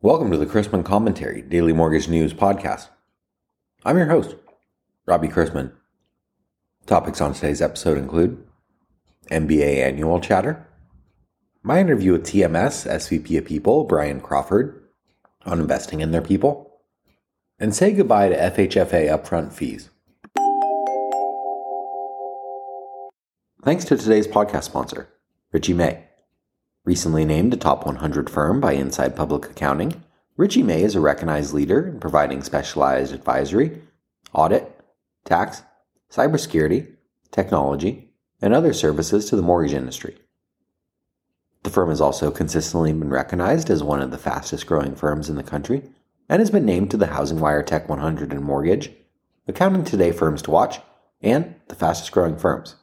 Welcome to the Chrisman Commentary Daily Mortgage News Podcast. I'm your host, Robbie Chrisman. Topics on today's episode include MBA annual chatter, my interview with TMS SVP of People Brian Crawford on investing in their people, and say goodbye to FHFA upfront fees. Thanks to today's podcast sponsor, Richey May. Recently named a top 100 firm by Inside Public Accounting, Richey May is a recognized leader in providing specialized advisory, audit, tax, cybersecurity, technology, and other services to the mortgage industry. The firm has also consistently been recognized as one of the fastest growing firms in the country and has been named to the Housing Wire Tech 100 in Mortgage, Accounting Today Firms to Watch, and the fastest growing firms.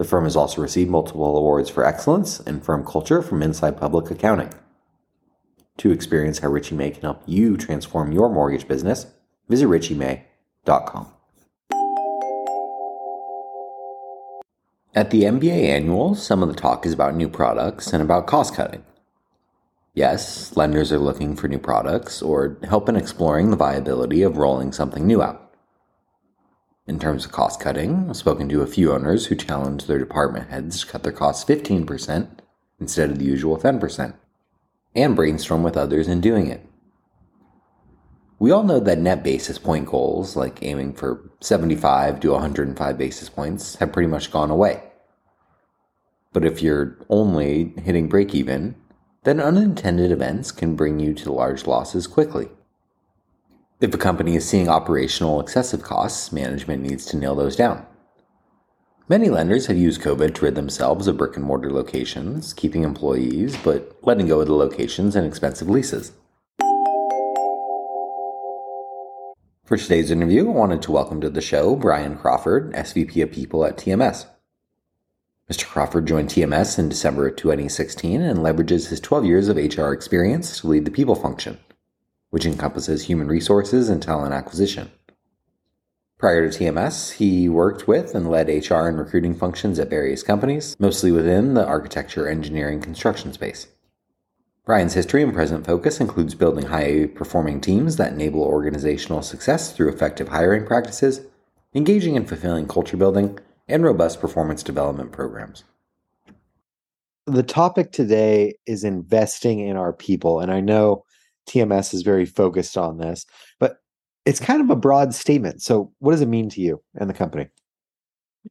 The firm has also received multiple awards for excellence and firm culture from Inside Public Accounting. To experience how Richey May can help you transform your mortgage business, visit richeymay.com. At the MBA annual, some of the talk is about new products and about cost cutting. Yes, lenders are looking for new products or help in exploring the viability of rolling something new out. In terms of cost cutting, I've spoken to a few owners who challenged their department heads to cut their costs 15% instead of the usual 10%, and brainstorm with others in doing it. We all know that net basis point goals, like aiming for 75 to 105 basis points, have pretty much gone away. But if you're only hitting break even, then unintended events can bring you to large losses quickly. If a company is seeing operational excessive costs, management needs to nail those down. Many lenders have used COVID to rid themselves of brick and mortar locations, keeping employees, but letting go of the locations and expensive leases. For today's interview, I wanted to welcome to the show Brian Crawford, SVP of People at TMS. Mr. Crawford joined TMS in December of 2016 and leverages his 12 years of HR experience to lead the people function which encompasses human resources and talent acquisition. Prior to TMS, he worked with and led HR and recruiting functions at various companies, mostly within the architecture, engineering, construction space. Brian's history and present focus includes building high performing teams that enable organizational success through effective hiring practices, engaging and fulfilling culture building, and robust performance development programs. The topic today is investing in our people. And I know TMS is very focused on this, but it's kind of a broad statement. So, what does it mean to you and the company?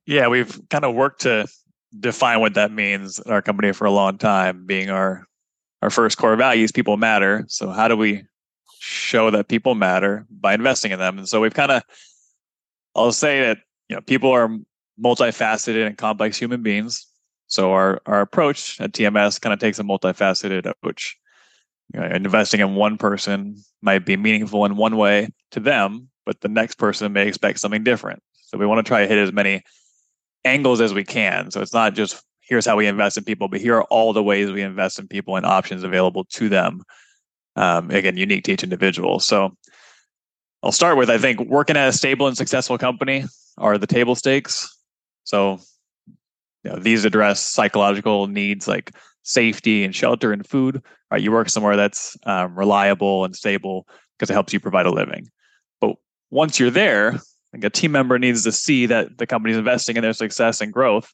Yeah, we've kind of worked to define what that means in our company for a long time, being our our first core values people matter. So, how do we show that people matter by investing in them? And so, we've kind of I'll say that you know people are multifaceted and complex human beings. So our our approach at TMS kind of takes a multifaceted approach you know, investing in one person might be meaningful in one way to them, but the next person may expect something different. So we want to try to hit as many angles as we can. So it's not just here's how we invest in people, but here are all the ways we invest in people and options available to them. Um, again, unique to each individual. So I'll start with I think working at a stable and successful company are the table stakes. So you know, these address psychological needs like safety and shelter and food. Right, you work somewhere that's um, reliable and stable because it helps you provide a living. But once you're there, like a team member needs to see that the company's investing in their success and growth.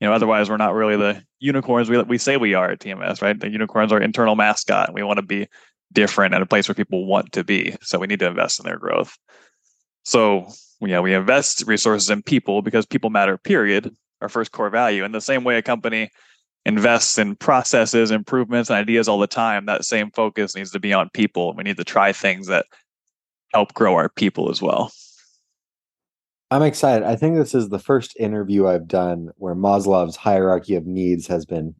You know, otherwise we're not really the unicorns we we say we are at TMS, right? The unicorns are internal mascot, and we want to be different at a place where people want to be. So we need to invest in their growth. So yeah, we invest resources in people because people matter. Period. Our first core value. In the same way, a company invests in processes, improvements, and ideas all the time, that same focus needs to be on people. We need to try things that help grow our people as well. I'm excited. I think this is the first interview I've done where Maslow's hierarchy of needs has been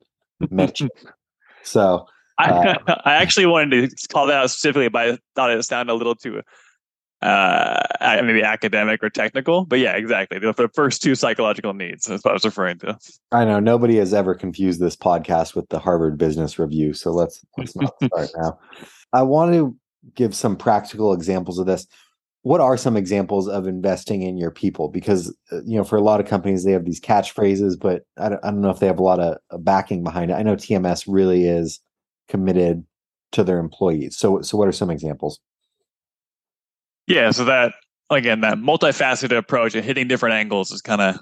mentioned. so uh, I, I actually wanted to call that out specifically, but I thought it sounded a little too uh, maybe academic or technical, but yeah, exactly. The, the, first two psychological needs is what I was referring to. I know nobody has ever confused this podcast with the Harvard Business Review, so let's let's not start now. I want to give some practical examples of this. What are some examples of investing in your people? Because uh, you know, for a lot of companies, they have these catchphrases, but I don't, I don't know if they have a lot of backing behind it. I know TMS really is committed to their employees. So, so what are some examples? Yeah, so that again, that multifaceted approach and hitting different angles is kind of,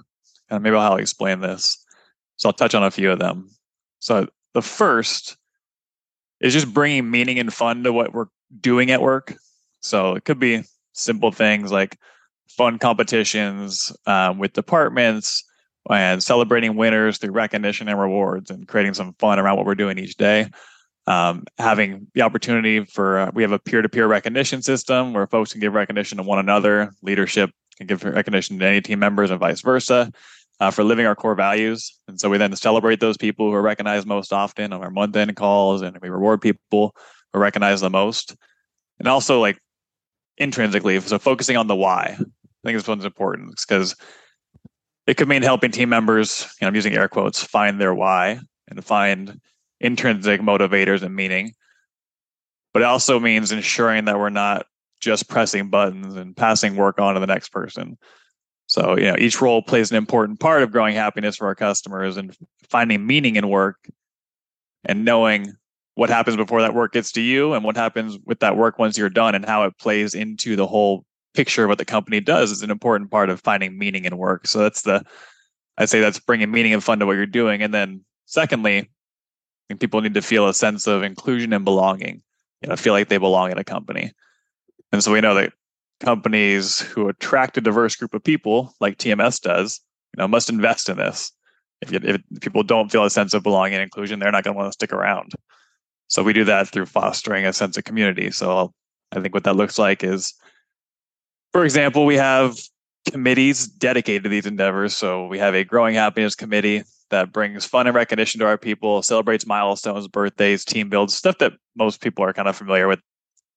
kind of maybe how I'll explain this. So I'll touch on a few of them. So the first is just bringing meaning and fun to what we're doing at work. So it could be simple things like fun competitions um, with departments and celebrating winners through recognition and rewards and creating some fun around what we're doing each day. Um, having the opportunity for uh, we have a peer-to-peer recognition system where folks can give recognition to one another. Leadership can give recognition to any team members and vice versa uh, for living our core values. And so we then celebrate those people who are recognized most often on our month-end calls and we reward people who recognize the most. And also like intrinsically so focusing on the why i think this one's important because it could mean helping team members you know i'm using air quotes find their why and find intrinsic motivators and meaning. But it also means ensuring that we're not just pressing buttons and passing work on to the next person. So, you know, each role plays an important part of growing happiness for our customers and finding meaning in work and knowing what happens before that work gets to you and what happens with that work once you're done and how it plays into the whole picture of what the company does is an important part of finding meaning in work. So that's the I'd say that's bringing meaning and fun to what you're doing. And then secondly, think people need to feel a sense of inclusion and belonging, you know, feel like they belong in a company. And so we know that companies who attract a diverse group of people, like TMS does, you know, must invest in this. If, you, if people don't feel a sense of belonging and inclusion, they're not going to want to stick around. So we do that through fostering a sense of community. So I think what that looks like is, for example, we have committees dedicated to these endeavors. So we have a growing happiness committee that brings fun and recognition to our people, celebrates milestones, birthdays, team builds, stuff that most people are kind of familiar with,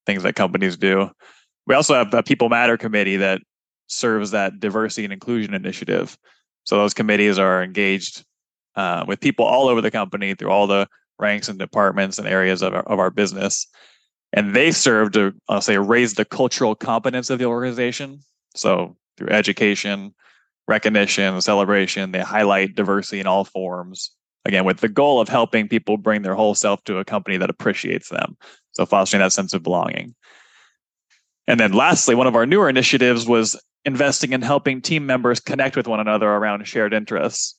things that companies do. We also have a People Matter committee that serves that diversity and inclusion initiative. So those committees are engaged uh, with people all over the company through all the ranks and departments and areas of our, of our business. And they serve to, I'll say, raise the cultural competence of the organization. So through education, recognition, celebration. They highlight diversity in all forms. Again, with the goal of helping people bring their whole self to a company that appreciates them. So fostering that sense of belonging. And then lastly, one of our newer initiatives was investing in helping team members connect with one another around shared interests.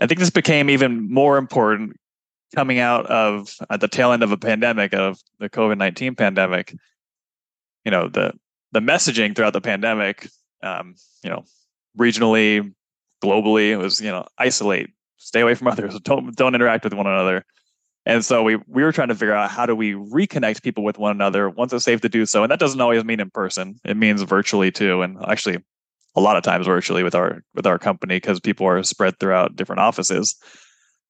I think this became even more important coming out of at the tail end of a pandemic of the COVID-19 pandemic. You know, the the messaging throughout the pandemic, um, you know, regionally, globally. It was, you know, isolate, stay away from others, don't don't interact with one another. And so we we were trying to figure out how do we reconnect people with one another once it's safe to do so. And that doesn't always mean in person. It means virtually too. And actually a lot of times virtually with our with our company because people are spread throughout different offices.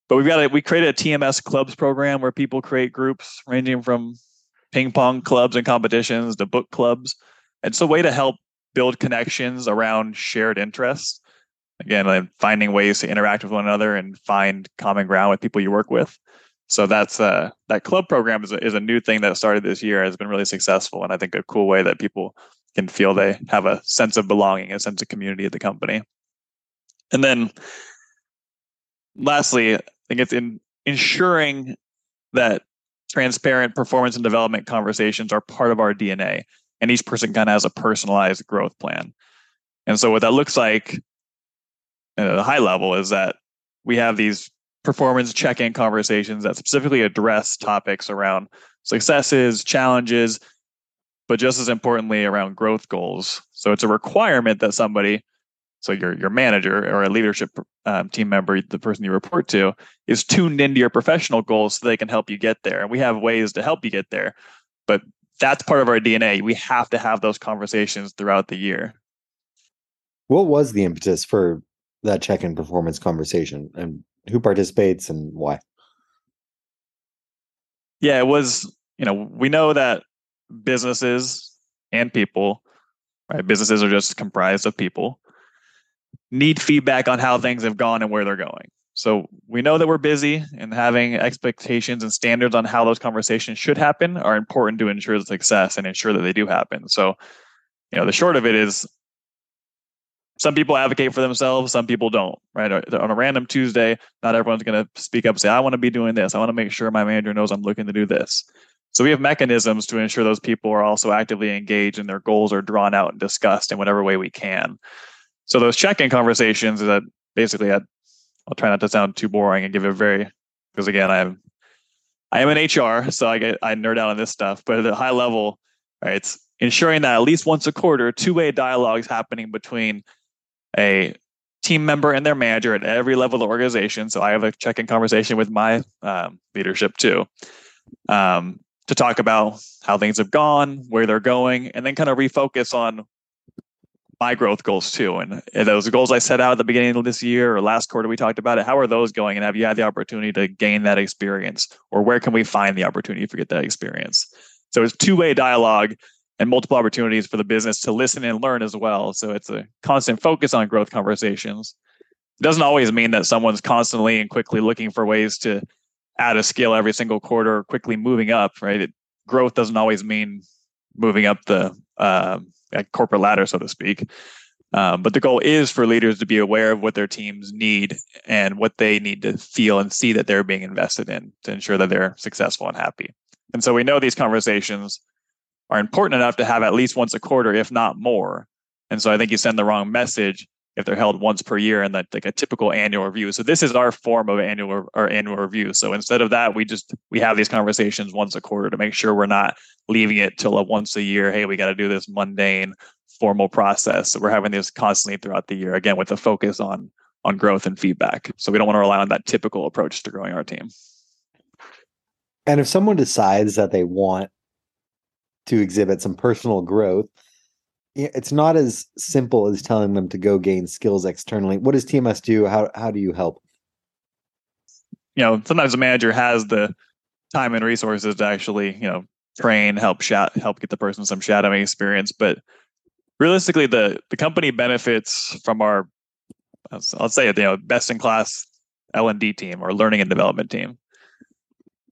But we've got a, we created a TMS clubs program where people create groups ranging from ping pong clubs and competitions to book clubs. It's a way to help build connections around shared interests. Again, like finding ways to interact with one another and find common ground with people you work with. So that's uh, that club program is a, is a new thing that started this year. has been really successful, and I think a cool way that people can feel they have a sense of belonging, a sense of community at the company. And then, lastly, I think it's in ensuring that transparent performance and development conversations are part of our DNA and each person kind of has a personalized growth plan. And so what that looks like at a high level is that we have these performance check-in conversations that specifically address topics around successes, challenges, but just as importantly around growth goals. So it's a requirement that somebody, so your your manager or a leadership um, team member, the person you report to, is tuned into your professional goals so they can help you get there. And we have ways to help you get there, but that's part of our DNA. We have to have those conversations throughout the year. What was the impetus for that check in performance conversation and who participates and why? Yeah, it was, you know, we know that businesses and people, right? Businesses are just comprised of people, need feedback on how things have gone and where they're going. So we know that we're busy and having expectations and standards on how those conversations should happen are important to ensure the success and ensure that they do happen. So, you know, the short of it is some people advocate for themselves, some people don't, right? On a random Tuesday, not everyone's going to speak up and say, I want to be doing this. I want to make sure my manager knows I'm looking to do this. So we have mechanisms to ensure those people are also actively engaged and their goals are drawn out and discussed in whatever way we can. So those check-in conversations that basically I'll try not to sound too boring and give a very because again I'm I am an HR, so I get I nerd out on this stuff, but at a high level, right, it's ensuring that at least once a quarter, two-way dialogue is happening between a team member and their manager at every level of the organization. So I have a check-in conversation with my um, leadership too, um, to talk about how things have gone, where they're going, and then kind of refocus on my growth goals too. And those goals I set out at the beginning of this year or last quarter we talked about it. How are those going? And have you had the opportunity to gain that experience? Or where can we find the opportunity to get that experience? So it's two-way dialogue and multiple opportunities for the business to listen and learn as well. So it's a constant focus on growth conversations. It doesn't always mean that someone's constantly and quickly looking for ways to add a skill every single quarter quickly moving up, right? It, growth doesn't always mean moving up the uh, corporate ladder, so to speak. Um, but the goal is for leaders to be aware of what their teams need and what they need to feel and see that they're being invested in to ensure that they're successful and happy. And so we know these conversations are important enough to have at least once a quarter, if not more. And so I think you send the wrong message if they're held once per year and that like a typical annual review. So this is our form of annual our annual review. So instead of that, we just we have these conversations once a quarter to make sure we're not leaving it till a once a year. Hey, we got to do this mundane formal process. So we're having this constantly throughout the year, again with a focus on on growth and feedback. So we don't want to rely on that typical approach to growing our team. And if someone decides that they want to exhibit some personal growth. It's not as simple as telling them to go gain skills externally. What does TMS do? How how do you help? You know, sometimes a manager has the time and resources to actually, you know, train, help shout, help get the person some shadowing experience. But realistically, the the company benefits from our, I'll say it, you know, best in class L and D team or learning and development team.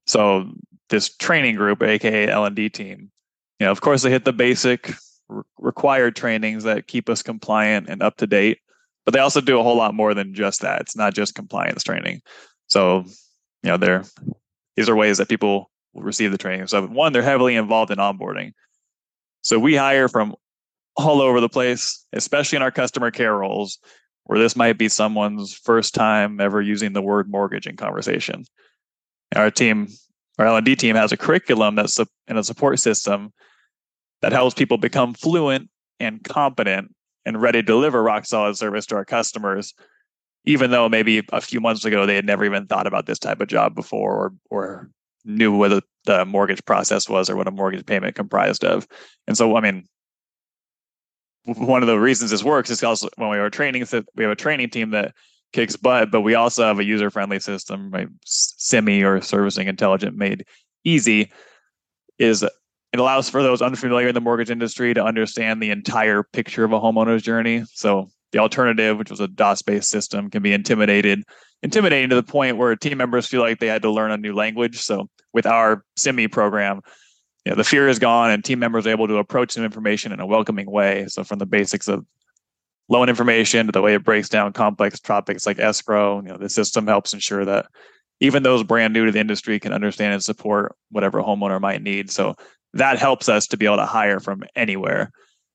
So this training group, aka L and D team, you know, of course, they hit the basic re- required trainings that keep us compliant and up to date, but they also do a whole lot more than just that. It's not just compliance training. So, you know, they're these are ways that people will receive the training. So, one, they're heavily involved in onboarding. So, we hire from all over the place, especially in our customer care roles, where this might be someone's first time ever using the word mortgage in conversation. Our team, our L&D team has a curriculum that's in a support system that helps people become fluent and competent and ready to deliver rock solid service to our customers even though maybe a few months ago they had never even thought about this type of job before or or knew what the mortgage process was or what a mortgage payment comprised of. And so i mean one of the reasons this works is also when we are training we have a training team that kicks butt but we also have a user friendly system right? SIMI or servicing intelligent made easy is it allows for those unfamiliar in the mortgage industry to understand the entire picture of a homeowner's journey. So the alternative, which was a DOS-based system, can be intimidated, intimidating to the point where team members feel like they had to learn a new language. So with our SIMI program, you know, the fear is gone and team members are able to approach some information in a welcoming way. So from the basics of loan information to the way it breaks down complex topics like escrow, you know, the system helps ensure that even those brand new to the industry can understand and support whatever homeowner might need. So that helps us to be able to hire from anywhere.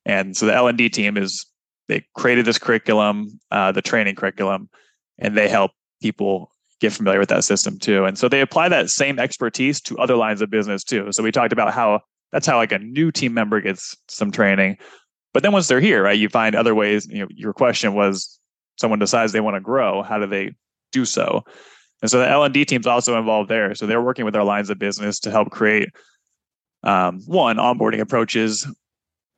And so the L and D team is they created this curriculum, uh, the training curriculum, and they help people get familiar with that system too. And so they apply that same expertise to other lines of business too. So we talked about how that's how like a new team member gets some training. But then once they're here, right, you find other ways. You know, your question was someone decides they want to grow. How do they do so? And so the L and D team's also involved there. So they're working with our lines of business to help create um, one onboarding approaches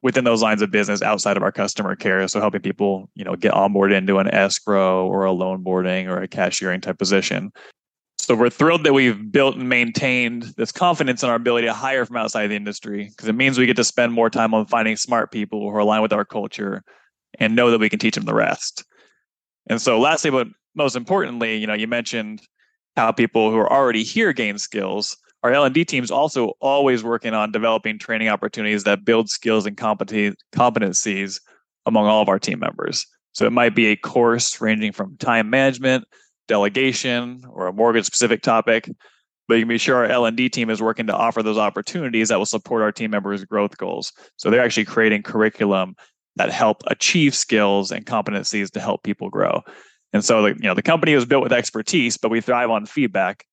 within those lines of business outside of our customer care. So helping people you know get onboarded into an escrow or a loan boarding or a cashiering type position. So we're thrilled that we've built and maintained this confidence in our ability to hire from outside the industry because it means we get to spend more time on finding smart people who are aligned with our culture and know that we can teach them the rest. And so lastly but most importantly you know you mentioned how people who are already here gain skills our L&D team's also always working on developing training opportunities that build skills and competencies among all of our team members. So it might be a course ranging from time management, delegation, or a mortgage specific topic. but you can be sure our L&D team is working to offer those opportunities that will support our team members' growth goals. So they're actually creating curriculum that help achieve skills and competencies to help people grow. And so, the, you know, the company was built with expertise, but we thrive on feedback.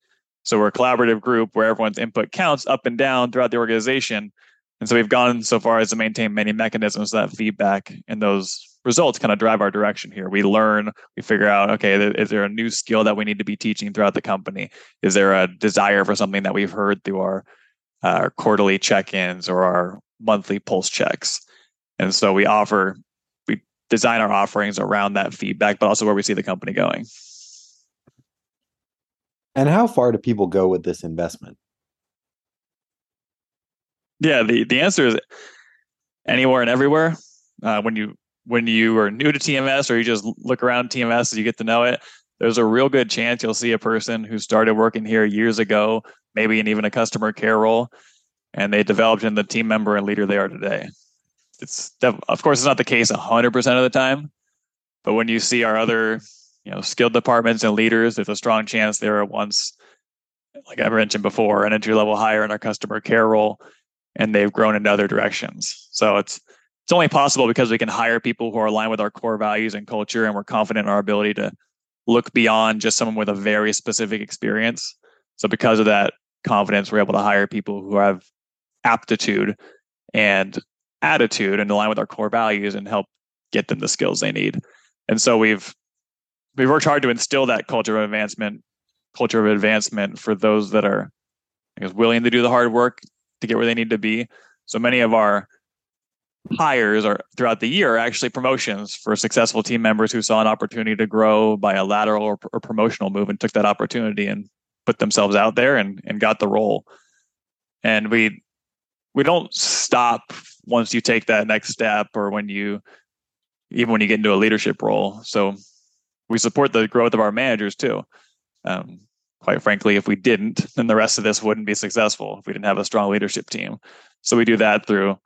So we're a collaborative group where everyone's input counts up and down throughout the organization. And so we've gone so far as to maintain many mechanisms that feedback and those results kind of drive our direction here. We learn, we figure out, okay, is there a new skill that we need to be teaching throughout the company? Is there a desire for something that we've heard through our, uh, our quarterly check-ins or our monthly pulse checks? And so we offer, we design our offerings around that feedback, but also where we see the company going. And how far do people go with this investment? Yeah, the, the answer is anywhere and everywhere. Uh, when you when you are new to TMS or you just look around TMS as you get to know it, there's a real good chance you'll see a person who started working here years ago, maybe in even a customer care role, and they developed into the team member and leader they are today. It's of course it's not the case 100% of the time, but when you see our other, you know, skilled departments and leaders, there's a strong chance they were once, like I mentioned before, an entry level hire in our customer care role, and they've grown into other directions. So it's it's only possible because we can hire people who are aligned with our core values and culture, and we're confident in our ability to look beyond just someone with a very specific experience. So, because of that confidence, we're able to hire people who have aptitude and attitude and align with our core values and help get them the skills they need. And so we've we've worked hard to instill that culture of advancement, culture of advancement for those that are I guess, willing to do the hard work to get where they need to be. So many of our hires are throughout the year are actually promotions for successful team members who saw an opportunity to grow by a lateral or, or promotional move and took that opportunity and put themselves out there and, and got the role. And we we don't stop once you take that next step or when you even when you get into a leadership role. So we support the growth of our managers too. Um, quite frankly, if we didn't, then the rest of this wouldn't be successful if we didn't have a strong leadership team. So we do that through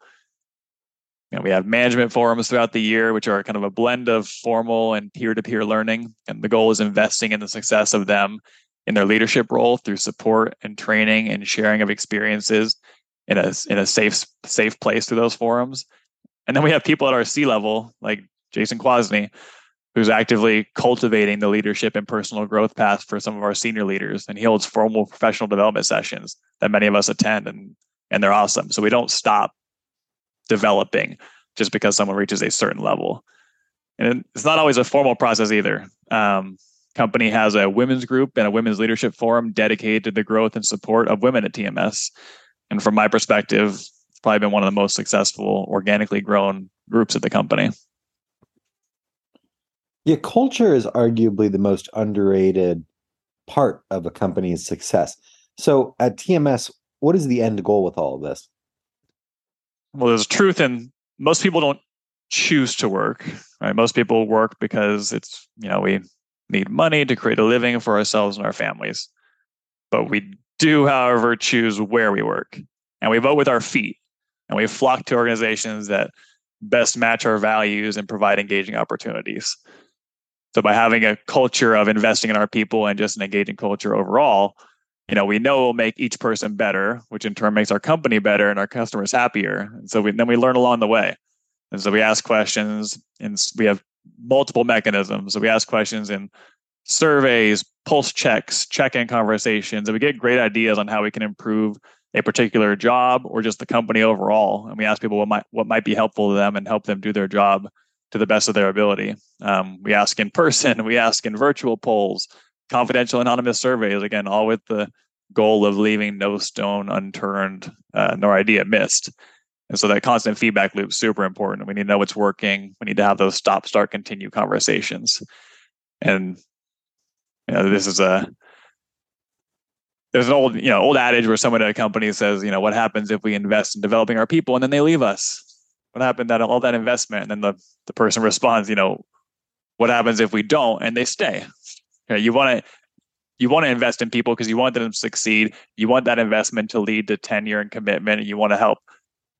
you know, we have management forums throughout the year, which are kind of a blend of formal and peer-to-peer learning. And the goal is investing in the success of them in their leadership role through support and training and sharing of experiences in a in a safe safe place through those forums. And then we have people at our C level, like Jason Quasney, who's actively cultivating the leadership and personal growth path for some of our senior leaders. And he holds formal professional development sessions that many of us attend and and they're awesome. So we don't stop developing just because someone reaches a certain level. And it's not always a formal process either. Um, company has a women's group and a women's leadership forum dedicated to the growth and support of women at TMS. And from my perspective, it's probably been one of the most successful organically grown groups at the company. Yeah, culture is arguably the most underrated part of a company's success. So at TMS, what is the end goal with all of this? well, there's truth in most people don't choose to work, right? Most people work because it's, you know, we need money to create a living for ourselves and our families. But we do, however, choose where we work and we vote with our feet and we flock to organizations that best match our values and provide engaging opportunities. So by having a culture of investing in our people and just an engaging culture overall, you know, we know we'll make each person better, which in turn makes our company better and our customers happier. And so we, then we learn along the way. And so we ask questions and we have multiple mechanisms. So we ask questions in surveys, pulse checks, check-in conversations, and we get great ideas on how we can improve a particular job or just the company overall. And we ask people what might what might be helpful to them and help them do their job to the best of their ability. Um, we ask in person, we ask in virtual polls, confidential anonymous surveys again all with the goal of leaving no stone unturned uh, nor idea missed. And so that constant feedback loop is super important. We need to know what's working. We need to have those stop start continue conversations. And you know this is a there's an old you know old adage where someone at a company says you know what happens if we invest in developing our people and then they leave us what happened that all that investment and then the, the person responds you know what happens if we don't and they stay you want to you want to invest in people because you want them to succeed. You want that investment to lead to tenure and commitment, and you want to help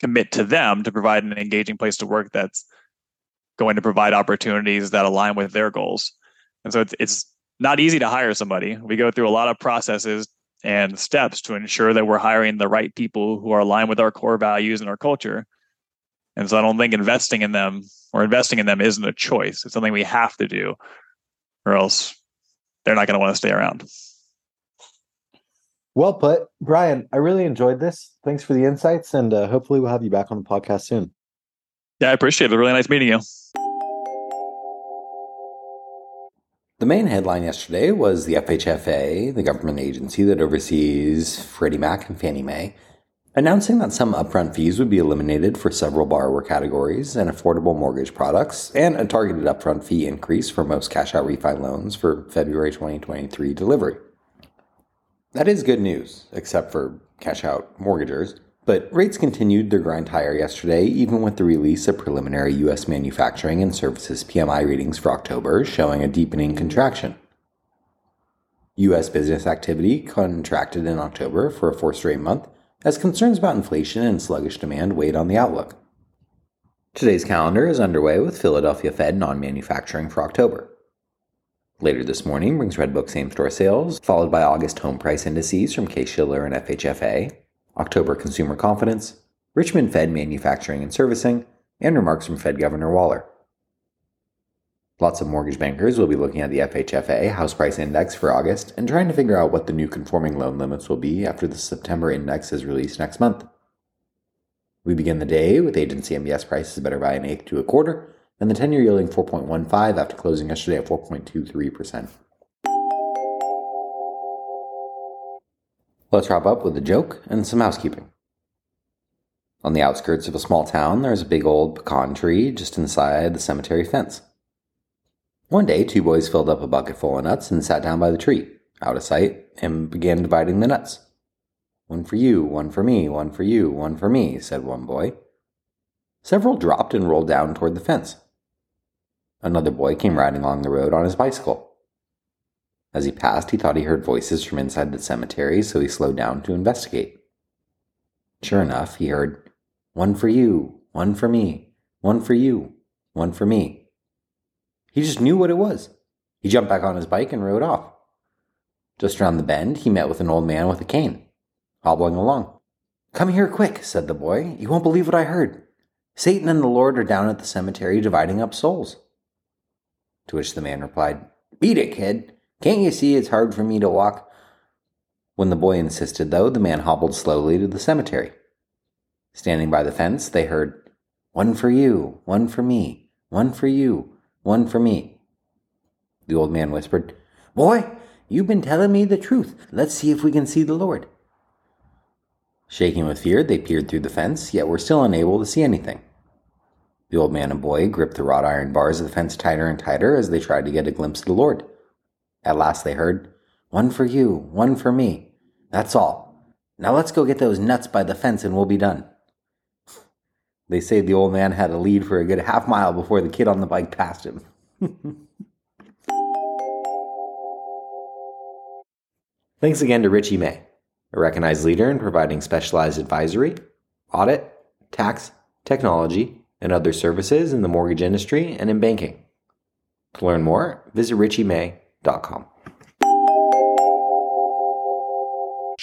commit to them to provide an engaging place to work that's going to provide opportunities that align with their goals. And so it's it's not easy to hire somebody. We go through a lot of processes and steps to ensure that we're hiring the right people who are aligned with our core values and our culture. And so I don't think investing in them or investing in them isn't a choice. It's something we have to do, or else they're not going to want to stay around. Well put, Brian. I really enjoyed this. Thanks for the insights, and uh, hopefully we'll have you back on the podcast soon. Yeah, I appreciate it. Really nice meeting you. The main headline yesterday was the FHFA, the government agency that oversees Freddie Mac and Fannie Mae, announcing that some upfront fees would be eliminated for several borrower categories and affordable mortgage products, and a targeted upfront fee increase for most cash out refi loans for February 2023 delivery. That is good news, except for cash out mortgagers. But rates continued their grind higher yesterday, even with the release of preliminary U.S. manufacturing and services PMI readings for October showing a deepening contraction. U.S. business activity contracted in October for a fourth straight month as concerns about inflation and sluggish demand weighed on the outlook. Today's calendar is underway with Philadelphia Fed non manufacturing for October. Later this morning brings Redbook same store sales, followed by August home price indices from Case Shiller and FHFA, October consumer confidence, Richmond Fed manufacturing and servicing, and remarks from Fed Governor Waller. Lots of mortgage bankers will be looking at the FHFA house price index for August and trying to figure out what the new conforming loan limits will be after the September index is released next month. We begin the day with agency MBS prices better by an eighth to a quarter, and the 10 year yielding 4.15 after closing yesterday at 4.23%. Let's wrap up with a joke and some housekeeping. On the outskirts of a small town, there's a big old pecan tree just inside the cemetery fence. One day, two boys filled up a bucket full of nuts and sat down by the tree, out of sight, and began dividing the nuts. One for you, one for me, one for you, one for me, said one boy. Several dropped and rolled down toward the fence. Another boy came riding along the road on his bicycle. As he passed, he thought he heard voices from inside the cemetery, so he slowed down to investigate. Sure enough, he heard, One for you, one for me, one for you, one for me. He just knew what it was. He jumped back on his bike and rode off. Just around the bend, he met with an old man with a cane, hobbling along. Come here quick, said the boy. You won't believe what I heard. Satan and the Lord are down at the cemetery dividing up souls. To which the man replied, Beat it, kid. Can't you see it's hard for me to walk? When the boy insisted, though, the man hobbled slowly to the cemetery. Standing by the fence, they heard, One for you, one for me, one for you, one for me. The old man whispered, Boy, you've been telling me the truth. Let's see if we can see the Lord. Shaking with fear, they peered through the fence, yet were still unable to see anything. The old man and boy gripped the wrought iron bars of the fence tighter and tighter as they tried to get a glimpse of the Lord. At last they heard, One for you, one for me. That's all. Now let's go get those nuts by the fence and we'll be done. They say the old man had a lead for a good half mile before the kid on the bike passed him. Thanks again to Richey May, a recognized leader in providing specialized advisory, audit, tax, technology, and other services in the mortgage industry and in banking. To learn more, visit richeymay.com